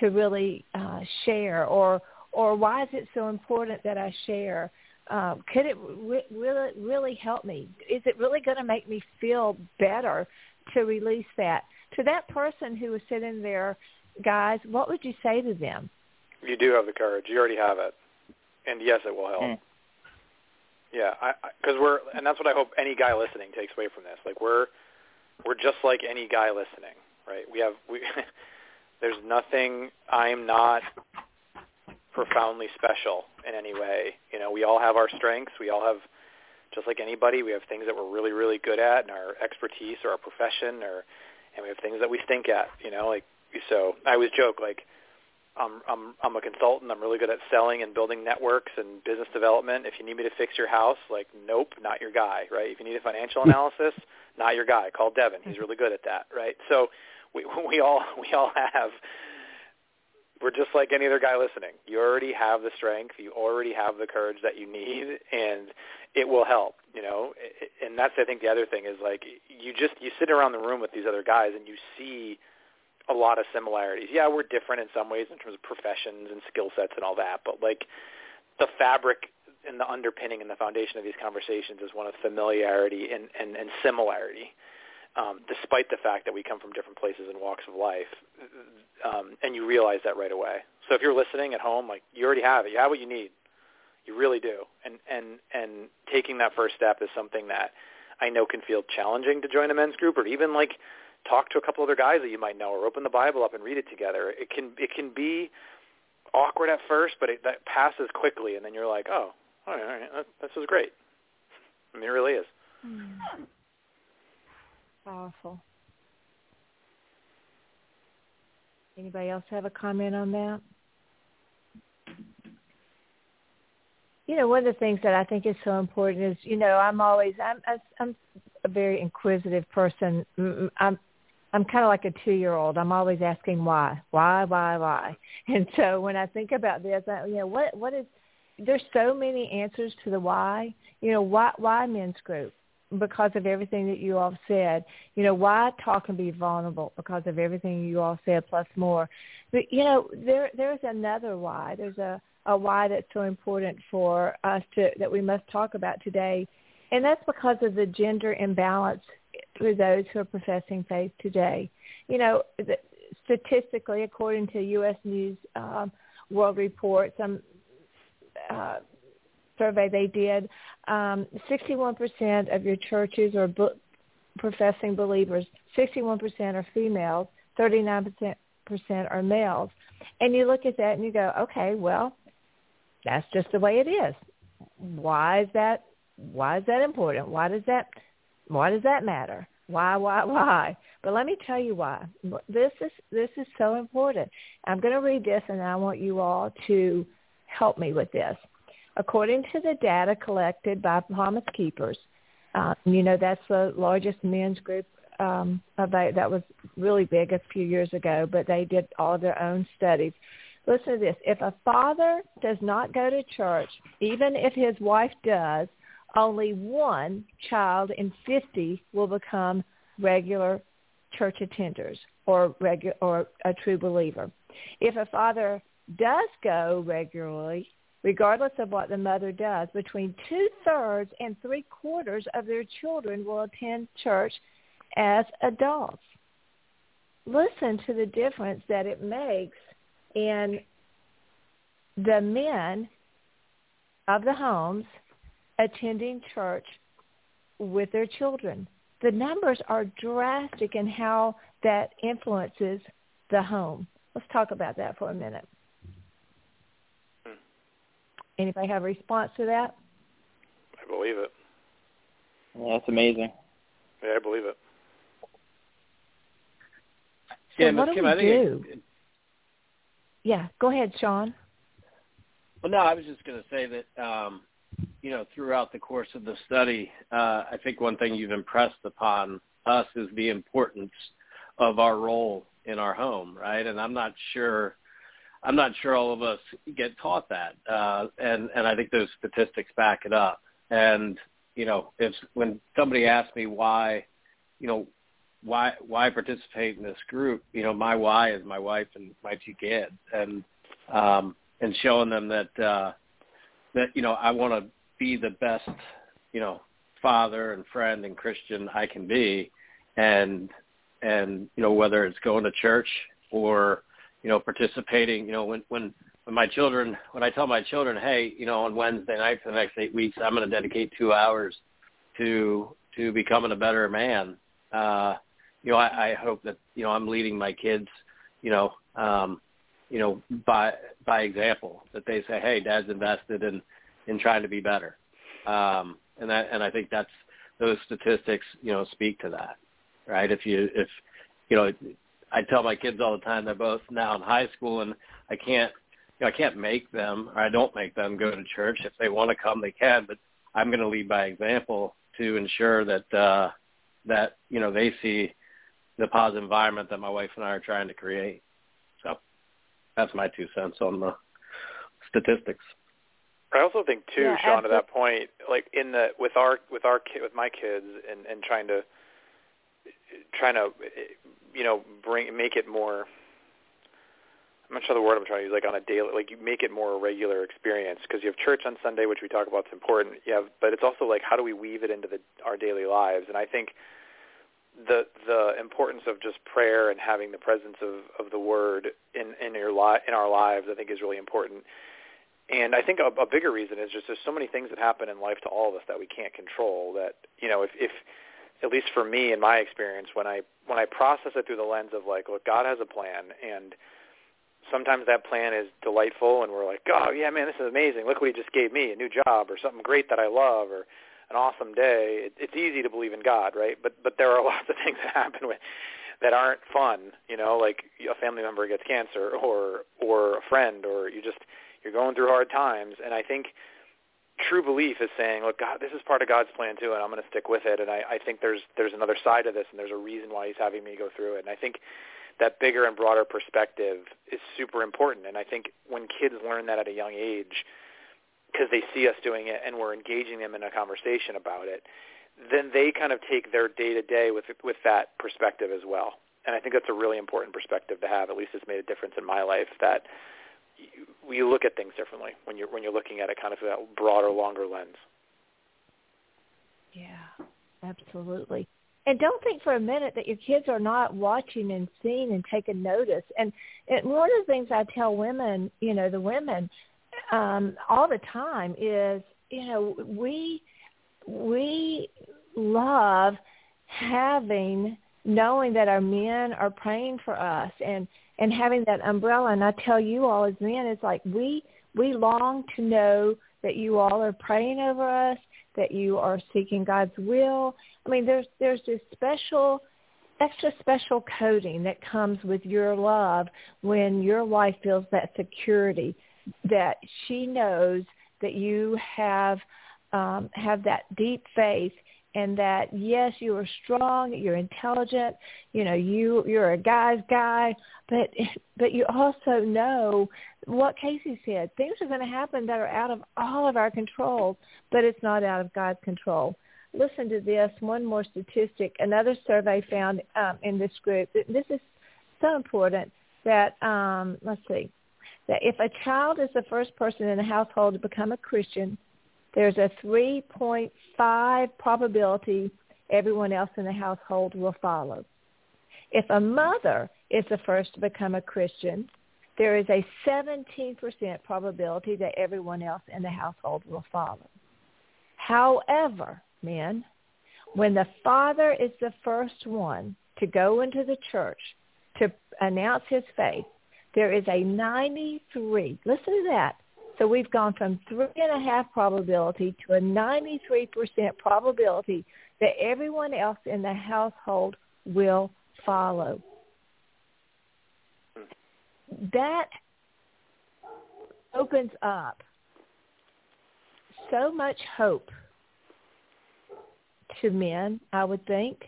to really uh, share or, or why is it so important that I share? Um, could it re- really, really help me? Is it really going to make me feel better to release that? To that person who is sitting there, guys, what would you say to them? You do have the courage. You already have it. And yes, it will help. Mm. Yeah, because we're, and that's what I hope any guy listening takes away from this. Like we're, we're just like any guy listening, right? We have, we, [LAUGHS] there's nothing. I'm not profoundly special in any way. You know, we all have our strengths. We all have, just like anybody, we have things that we're really, really good at in our expertise or our profession, or, and we have things that we stink at. You know, like so. I always joke like I'm I'm I'm a consultant. I'm really good at selling and building networks and business development. If you need me to fix your house, like nope, not your guy, right? If you need a financial hmm. analysis, not your guy. Call Devin. He's really good at that, right? So we [LAUGHS] we all we all have we're just like any other guy listening. You already have the strength. You already have the courage that you need, and it will help. You know, and that's I think the other thing is like you just you sit around the room with these other guys and you see a lot of similarities. Yeah, we're different in some ways in terms of professions and skill sets and all that, but like the fabric and the underpinning and the foundation of these conversations is one of familiarity and, and, and similarity, um, despite the fact that we come from different places and walks of life. Um, and you realize that right away. So if you're listening at home, like you already have it. You have what you need. You really do. And, and, and taking that first step is something that I know can feel challenging to join a men's group or even like talk to a couple other guys that you might know or open the Bible up and read it together. It can, it can be awkward at first, but it, that passes quickly, and then you're like, oh, all right, all right, that, this is great. I mean, it really is. Mm. Powerful. Anybody else have a comment on that? You know, one of the things that I think is so important is, you know, I'm always I'm I'm a very inquisitive person. I'm I'm kind of like a two-year-old. I'm always asking why, why, why, why. [LAUGHS] And so when I think about this, I, you know, what what is there's so many answers to the why. You know, why why men's group? Because of everything that you all said. You know, why talk and be vulnerable? Because of everything you all said plus more. But you know, there there's another why. There's a a why that's so important for us to that we must talk about today. And that's because of the gender imbalance for those who are professing faith today. You know, statistically, according to U.S. News um, World Report, some uh, survey they did, um, 61% of your churches b- professing believers. 61% are females. 39% are males. And you look at that and you go, okay, well, that's just the way it is. Why is that? Why is that important? Why does that why does that matter? Why, why, why? But let me tell you why. This is this is so important. I'm going to read this, and I want you all to help me with this. According to the data collected by Promise Keepers, uh, you know that's the largest men's group um, that was really big a few years ago, but they did all their own studies. Listen to this. If a father does not go to church, even if his wife does, only one child in 50 will become regular church attenders or regu- or a true believer. If a father does go regularly, regardless of what the mother does, between two-thirds and three-quarters of their children will attend church as adults. Listen to the difference that it makes in the men of the homes attending church with their children. The numbers are drastic in how that influences the home. Let's talk about that for a minute. Hmm. Anybody have a response to that? I believe it. Yeah, that's amazing. Yeah, I believe it. So yeah, what do Kim, we I think do? It, yeah, go ahead, Sean. Well, no, I was just going to say that um, you know, throughout the course of the study, uh, I think one thing you've impressed upon us is the importance of our role in our home, right? And I'm not sure, I'm not sure all of us get taught that, uh, and and I think those statistics back it up. And you know, if when somebody asks me why, you know, why why participate in this group, you know, my why is my wife and my two kids, and um, and showing them that. uh that you know I want to be the best you know father and friend and Christian I can be, and and you know whether it's going to church or you know participating you know when when when my children when I tell my children hey you know on Wednesday night for the next eight weeks I'm going to dedicate two hours to to becoming a better man uh you know I, I hope that you know I'm leading my kids you know um you know, by by example, that they say, "Hey, Dad's invested in in trying to be better," um, and that and I think that's those statistics, you know, speak to that, right? If you if you know, I tell my kids all the time they're both now in high school, and I can't you know I can't make them or I don't make them go to church. If they want to come, they can, but I'm going to lead by example to ensure that uh, that you know they see the positive environment that my wife and I are trying to create. That's my two cents on the statistics. I also think too, Yeah, Sean, to that point, like in the with our with our kid with my kids and and trying to trying to you know bring make it more. I'm not sure the word I'm trying to use. Like on a daily, like you make it more a regular experience because you have church on Sunday, which we talk about. It's important. You have, but it's also like how do we weave it into the our daily lives? And I think the the importance of just prayer and having the presence of of the Word in in your li- in our lives, I think, is really important. And I think a, a bigger reason is just there's so many things that happen in life to all of us that we can't control. That you know, if if at least for me in my experience, when I when I process it through the lens of like, look, God has a plan, and sometimes that plan is delightful, and we're like, oh yeah, man, this is amazing. Look what He just gave me, a new job, or something great that I love, or an awesome day. It, it's easy to believe in God, right? But but there are [LAUGHS] lots of things that happen with that aren't fun. You know, like a family member gets cancer, or or a friend, or you just you're going through hard times. And I think true belief is saying, look, God, this is part of God's plan too, and I'm going to stick with it. And I, I think there's there's another side of this, and there's a reason why He's having me go through it. And I think that bigger and broader perspective is super important. And I think when kids learn that at a young age, because they see us doing it and we're engaging them in a conversation about it, then they kind of take their day to day with with that perspective as well. And I think that's a really important perspective to have. At least it's made a difference in my life that you, look at things differently when you're when you're looking at it kind of that broader, longer lens. Yeah, absolutely. And don't think for a minute that your kids are not watching and seeing and taking notice. And, and one of the things I tell women, you know, the women um, all the time is, you know, we we love having knowing that our men are praying for us and and having that umbrella. And I tell you all as men, it's like we we long to know that you all are praying over us, that you are seeking God's will. I mean, there's there's this special, extra special coding that comes with your love when your wife feels that security, that she knows that you have um, have that deep faith and that yes, you are strong, you're intelligent, you know, you you're a guy's guy, but but you also know what Casey said. Things are going to happen that are out of all of our control, but it's not out of God's control. Listen to this. One more statistic. Another survey found um, in this group. This is so important that um, let's see that if a child is the first person in the household to become a Christian, there's a 3.5 probability everyone else in the household will follow. If a mother is the first to become a Christian, there is a 17% probability that everyone else in the household will follow. However, men, when the father is the first one to go into the church to announce his faith, there is a 93, listen to that. So we've gone from three and a half probability to a 93% probability that everyone else in the household will follow. That opens up so much hope to men, I would think,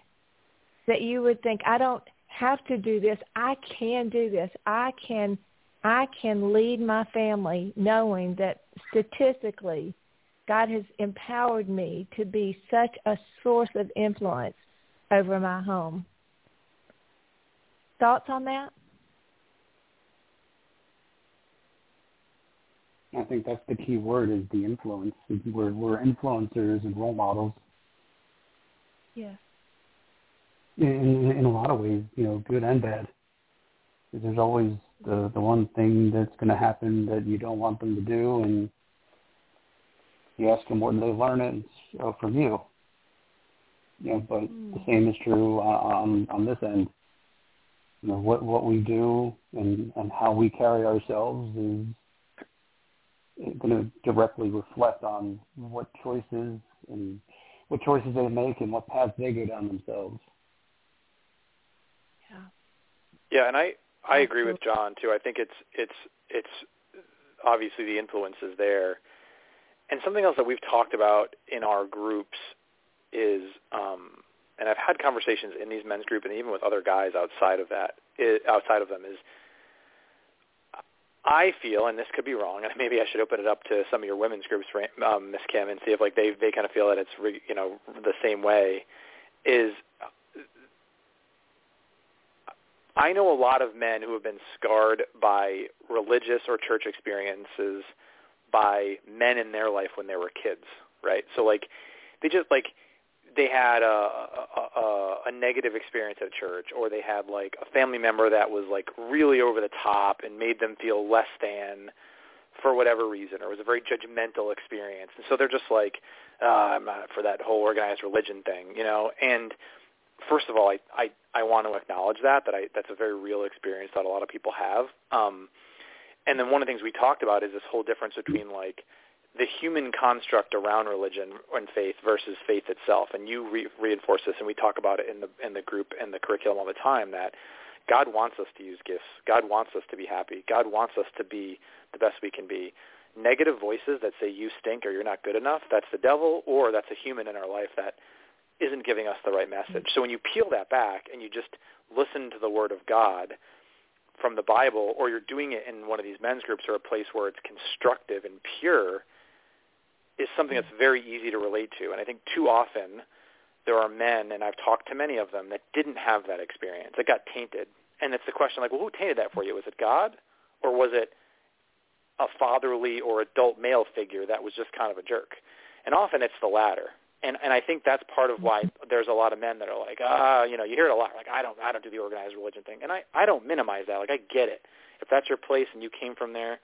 that you would think, I don't have to do this. I can do this. I can I can lead my family knowing that statistically God has empowered me to be such a source of influence over my home. Thoughts on that? I think that's the key word is the influence. We're, we're influencers and role models Yeah. In, in a lot of ways, you know, good and bad. There's always the the one thing that's going to happen that you don't want them to do, and you ask them where they learn it, oh, from you. You know, but Mm. the same is true on on this end. You know, what what we do and and how we carry ourselves is going to directly reflect on what choices and what choices they make and what paths they go down themselves. Yeah. And I I agree with John too. I think it's it's it's obviously the influence is there, and something else that we've talked about in our groups is, um, and I've had conversations in these men's group and even with other guys outside of that, outside of them is, I feel, and this could be wrong, and [LAUGHS] maybe I should open it up to some of your women's groups, um, Miss Kim, and see if like they they kind of feel that it's re, you know the same way. Is I know a lot of men who have been scarred by religious or church experiences by men in their life when they were kids, right? So like they just like they had a, a, a, negative experience at church or they had like a family member that was like really over the top and made them feel less than for whatever reason or was a very judgmental experience and so they're just like uh, i'm not for that whole organized religion thing you know and first of all i i i want to acknowledge that that i that's a very real experience that a lot of people have um and then one of the things we talked about is this whole difference between like the human construct around religion and faith versus faith itself. And you re- reinforce this, and we talk about it in the in the group and the curriculum all the time. That God wants us to use gifts. God wants us to be happy. God wants us to be the best we can be. Negative voices that say you stink or you're not good enough, that's the devil, or that's a human in our life that isn't giving us the right message. So when you peel that back and you just listen to the Word of God from the Bible, or you're doing it in one of these men's groups or a place where it's constructive and pure, is something that's very easy to relate to. And I think too often there are men, and I've talked to many of them, that didn't have that experience. It got tainted. And it's the question like, well, who tainted that for you? Was it God? Or was it a fatherly or adult male figure that was just kind of a jerk? And often it's the latter. And and I think that's part of why there's a lot of men that are like, ah, you know, you hear it a lot, like I don't I don't do the organized religion thing. And I I don't minimize that. Like I get it. If that's your place and you came from there,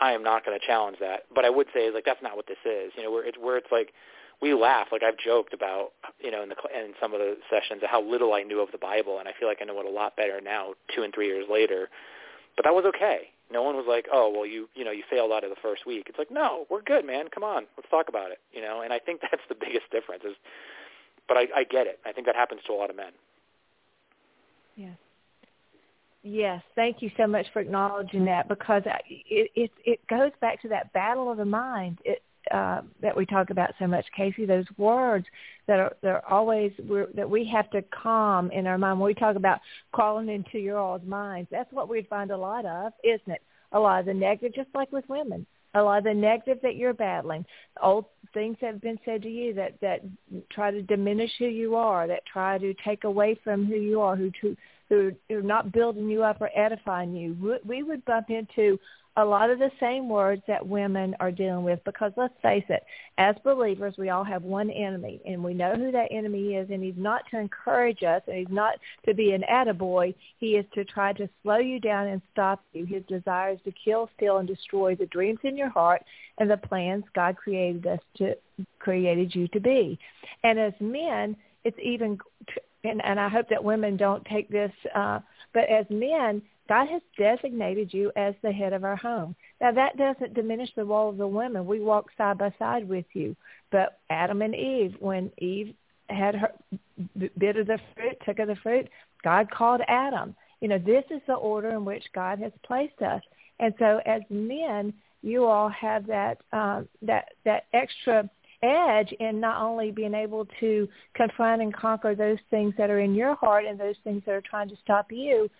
I am not going to challenge that. But I would say like that's not what this is. You know, where it's where it's like we laugh. Like I've joked about, you know, in the in some of the sessions how little I knew of the Bible, and I feel like I know it a lot better now, two and three years later. But that was okay. No one was like, oh, well, you you know, you failed out of the first week. It's like, no, we're good, man. Come on, let's talk about it. You know, and I think [LAUGHS] that's the biggest difference. Is, but I, I get it. I think that happens to a lot of men. Yes. Yes, thank you so much for acknowledging that because it it, it goes back to that battle of the mind it, uh, that we talk about so much, Casey. Those words that are they're always we're, that we have to calm in our mind. When we talk about crawling into your all's minds, that's what we find a lot of, isn't it? A lot of the negative, just like with women, a lot of the negative that you're battling, old things that have been said to you that that try to diminish who you are, that try to take away from who you are, who to who are not building you up or edifying you. We would bump into a lot of the same words that women are dealing with because let's face it, as believers, we all have one enemy and we know who that enemy is and he's not to encourage us and he's not to be an attaboy. He is to try to slow you down and stop you. His desire is to kill, steal, and destroy the dreams in your heart and the plans God created us to, created you to be. And as men, it's even and, and I hope that women don't take this, uh, but as men, God has designated you as the head of our home. Now that doesn't diminish the role of the women. We walk side by side with you. But Adam and Eve, when Eve had her bit of the fruit, took of the fruit, God called Adam. You know, this is the order in which God has placed us. And so as men, you all have that um, that that extra edge in not only being able to confront and conquer those things that are in your heart and those things that are trying to stop you,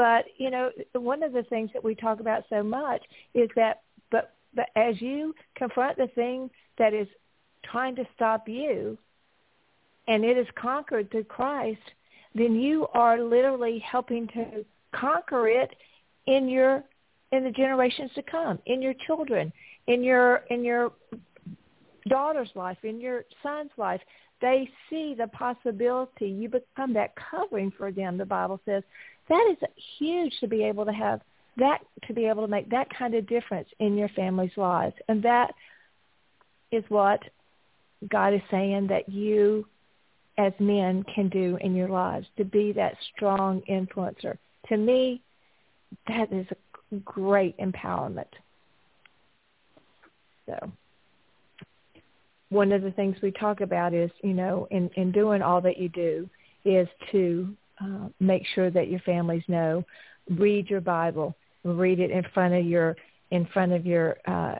but you know one of the things that we talk about so much is that but but as you confront the thing that is trying to stop you, and it is conquered through Christ, then you are literally helping to conquer it in your in the generations to come, in your children, in your in your daughter's life, in your son's life, they see the possibility. You become that covering for them, the Bible says. That is huge to be able to have that, to be able to make that kind of difference in your family's lives. And that is what God is saying that you as men can do in your lives, to be that strong influencer. To me, that is a great empowerment. So one of the things we talk about is, you know, in, in doing all that you do is to uh, make sure that your families know, read your Bible, read it in front of your in front of your uh,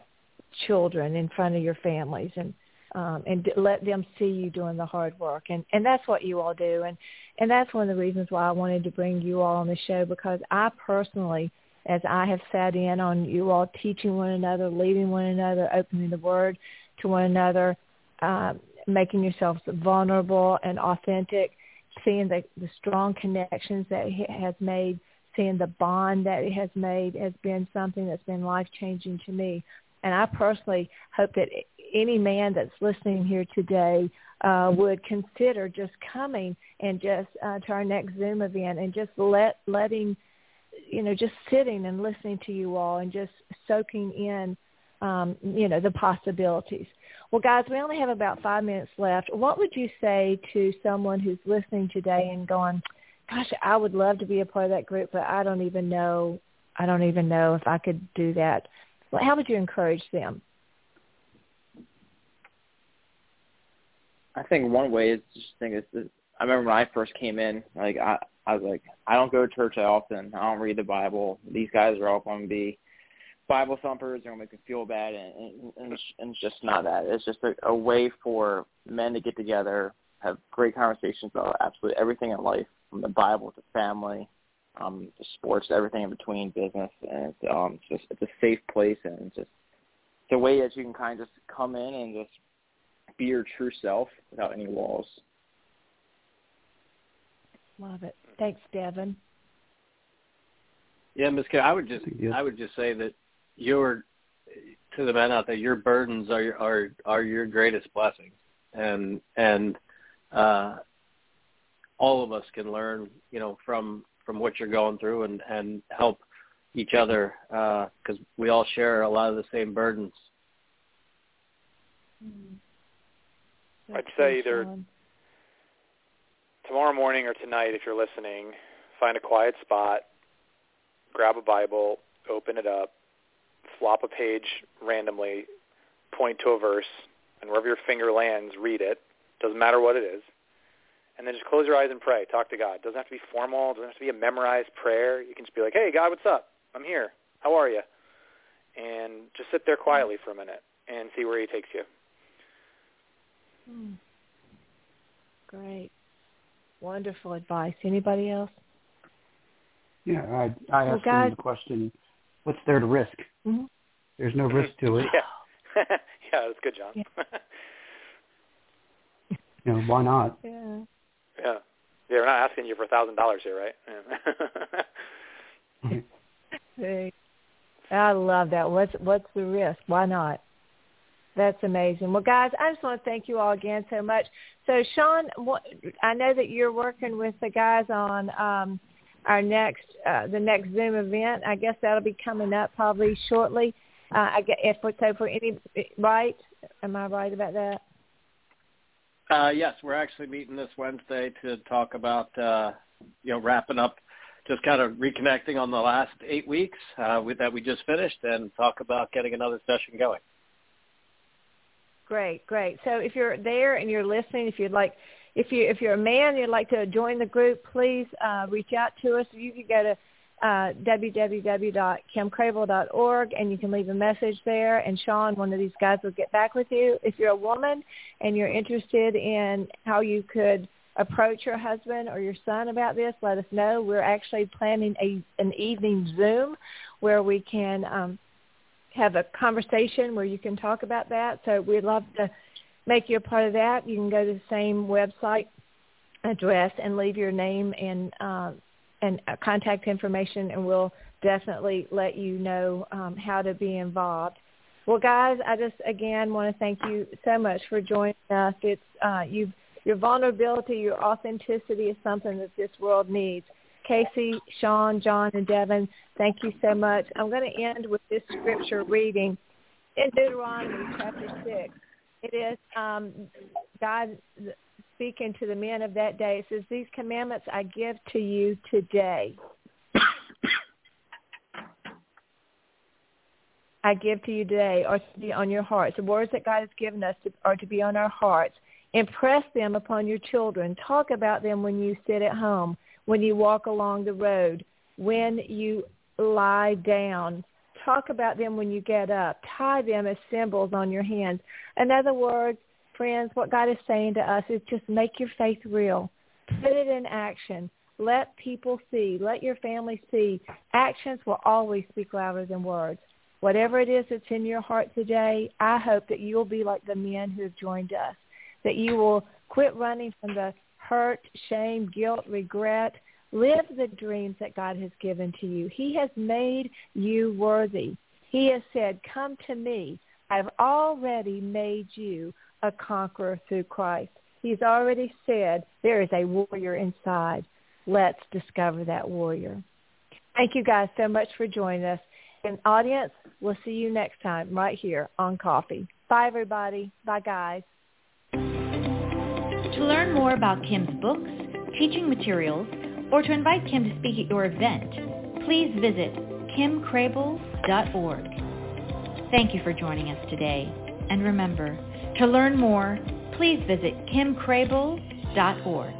children, in front of your families, and um, and let them see you doing the hard work. And and that's what you all do. And and that's one of the reasons why I wanted to bring you all on the show because I personally as I have sat in on you all teaching one another, leading one another, opening the Word to one another, uh, making yourselves vulnerable and authentic, seeing the, the strong connections that it has made, seeing the bond that it has made has been something that's been life-changing to me. And I personally hope that any man that's listening here today uh, would consider just coming and just uh, to our next Zoom event and just let letting you know just sitting and listening to you all and just soaking in um, you know the possibilities. Well, guys, we only have about five minutes left. What would you say to someone who's listening today and going, "Gosh, I would love to be a part of that group, but I don't even know. I don't even know if I could do that." Well, how would you encourage them? I think one way is just think is I remember when I first came in, like I I was like I don't go to church that often. I don't read the Bible. These guys are all going to be Bible thumpers. They're going to make me feel bad, and, and, and, it's, and it's just not that. It's just a, a way for men to get together, have great conversations about absolutely everything in life, from the Bible to family, um, to sports, everything in between, business, and it's, um, it's just it's a safe place, and it's just it's a way that you can kind of just come in and just be your true self without any walls. Love it. Thanks, Devin. Yeah, Ms. K, I would just I would just say that your to the men out there, your burdens are are are your greatest blessings, and and uh, all of us can learn, you know, from from what you're going through and and help each other because uh, we all share a lot of the same burdens. Mm-hmm. I'd say either tomorrow morning or tonight, if you're listening, find a quiet spot, grab a Bible, open it up, flop a page randomly, point to a verse, and wherever your finger lands, read it. Doesn't matter what it is. And then just close your eyes and pray. Talk to God. It doesn't have to be formal. It doesn't have to be a memorized prayer. You can just be like, hey, God, what's up? I'm here. How are you? And just sit there quietly for a minute and see where he takes you. Hmm. Great. Wonderful advice. Anybody else? Yeah, I I asked well, them the question, what's there to risk? Mm-hmm. There's no risk to it. [LAUGHS] Yeah, [LAUGHS] yeah, that's good, John. Yeah. [LAUGHS] you know, why not? Yeah. Yeah. Yeah, we're not asking you for a thousand dollars here, right? Yeah. hey, I love that. What's what's the risk? Why not? That's amazing. Well, guys, I just want to thank you all again so much. So, Sean, I know that you're working with the guys on um, our next uh, the next Zoom event. I guess that'll be coming up probably shortly. Uh, I guess if so for any right, am I right about that? Uh, yes, we're actually meeting this Wednesday to talk about uh, you know wrapping up, just kind of reconnecting on the last eight weeks uh, with, that we just finished, and talk about getting another session going. Great, great. So if you're there and you're listening, if you'd like, if you if you're a man and you'd like to join the group, please uh, reach out to us. You can go to uh, www.kimcrabill.org and you can leave a message there and Sean, one of these guys will get back with you. If you're a woman and you're interested in how you could approach your husband or your son about this, let us know. We're actually planning a an evening Zoom where we can um, have a conversation where you can talk about that. So we'd love to make you a part of that. You can go to the same website address and leave your name and uh, and contact information, and we'll definitely let you know um, how to be involved. Well, guys, I just again want to thank you so much for joining us. It's uh, you your vulnerability, your authenticity is something that this world needs. Casey, Sean, John, and Devin, thank you so much. I'm going to end with this scripture reading in Deuteronomy chapter 6. It is um, God speaking to the men of that day. It says, these commandments I give to you today. [COUGHS] I give to you today are to be on your hearts. The words that God has given us to, are to be on our hearts. Impress them upon your children. Talk about them when you sit at home when you walk along the road, when you lie down. Talk about them when you get up. Tie them as symbols on your hands. In other words, friends, what God is saying to us is just make your faith real. Put it in action. Let people see. Let your family see. Actions will always speak louder than words. Whatever it is that's in your heart today, I hope that you'll be like the men who have joined us, that you will quit running from the hurt, shame, guilt, regret. Live the dreams that God has given to you. He has made you worthy. He has said, come to me. I've already made you a conqueror through Christ. He's already said there is a warrior inside. Let's discover that warrior. Thank you guys so much for joining us. And audience, we'll see you next time right here on Coffee. Bye, everybody. Bye, guys. To learn more about Kim's books, teaching materials, or to invite Kim to speak at your event, please visit kimcrabill.org. Thank you for joining us today. And remember, to learn more, please visit kimcrabill.org.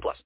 plus.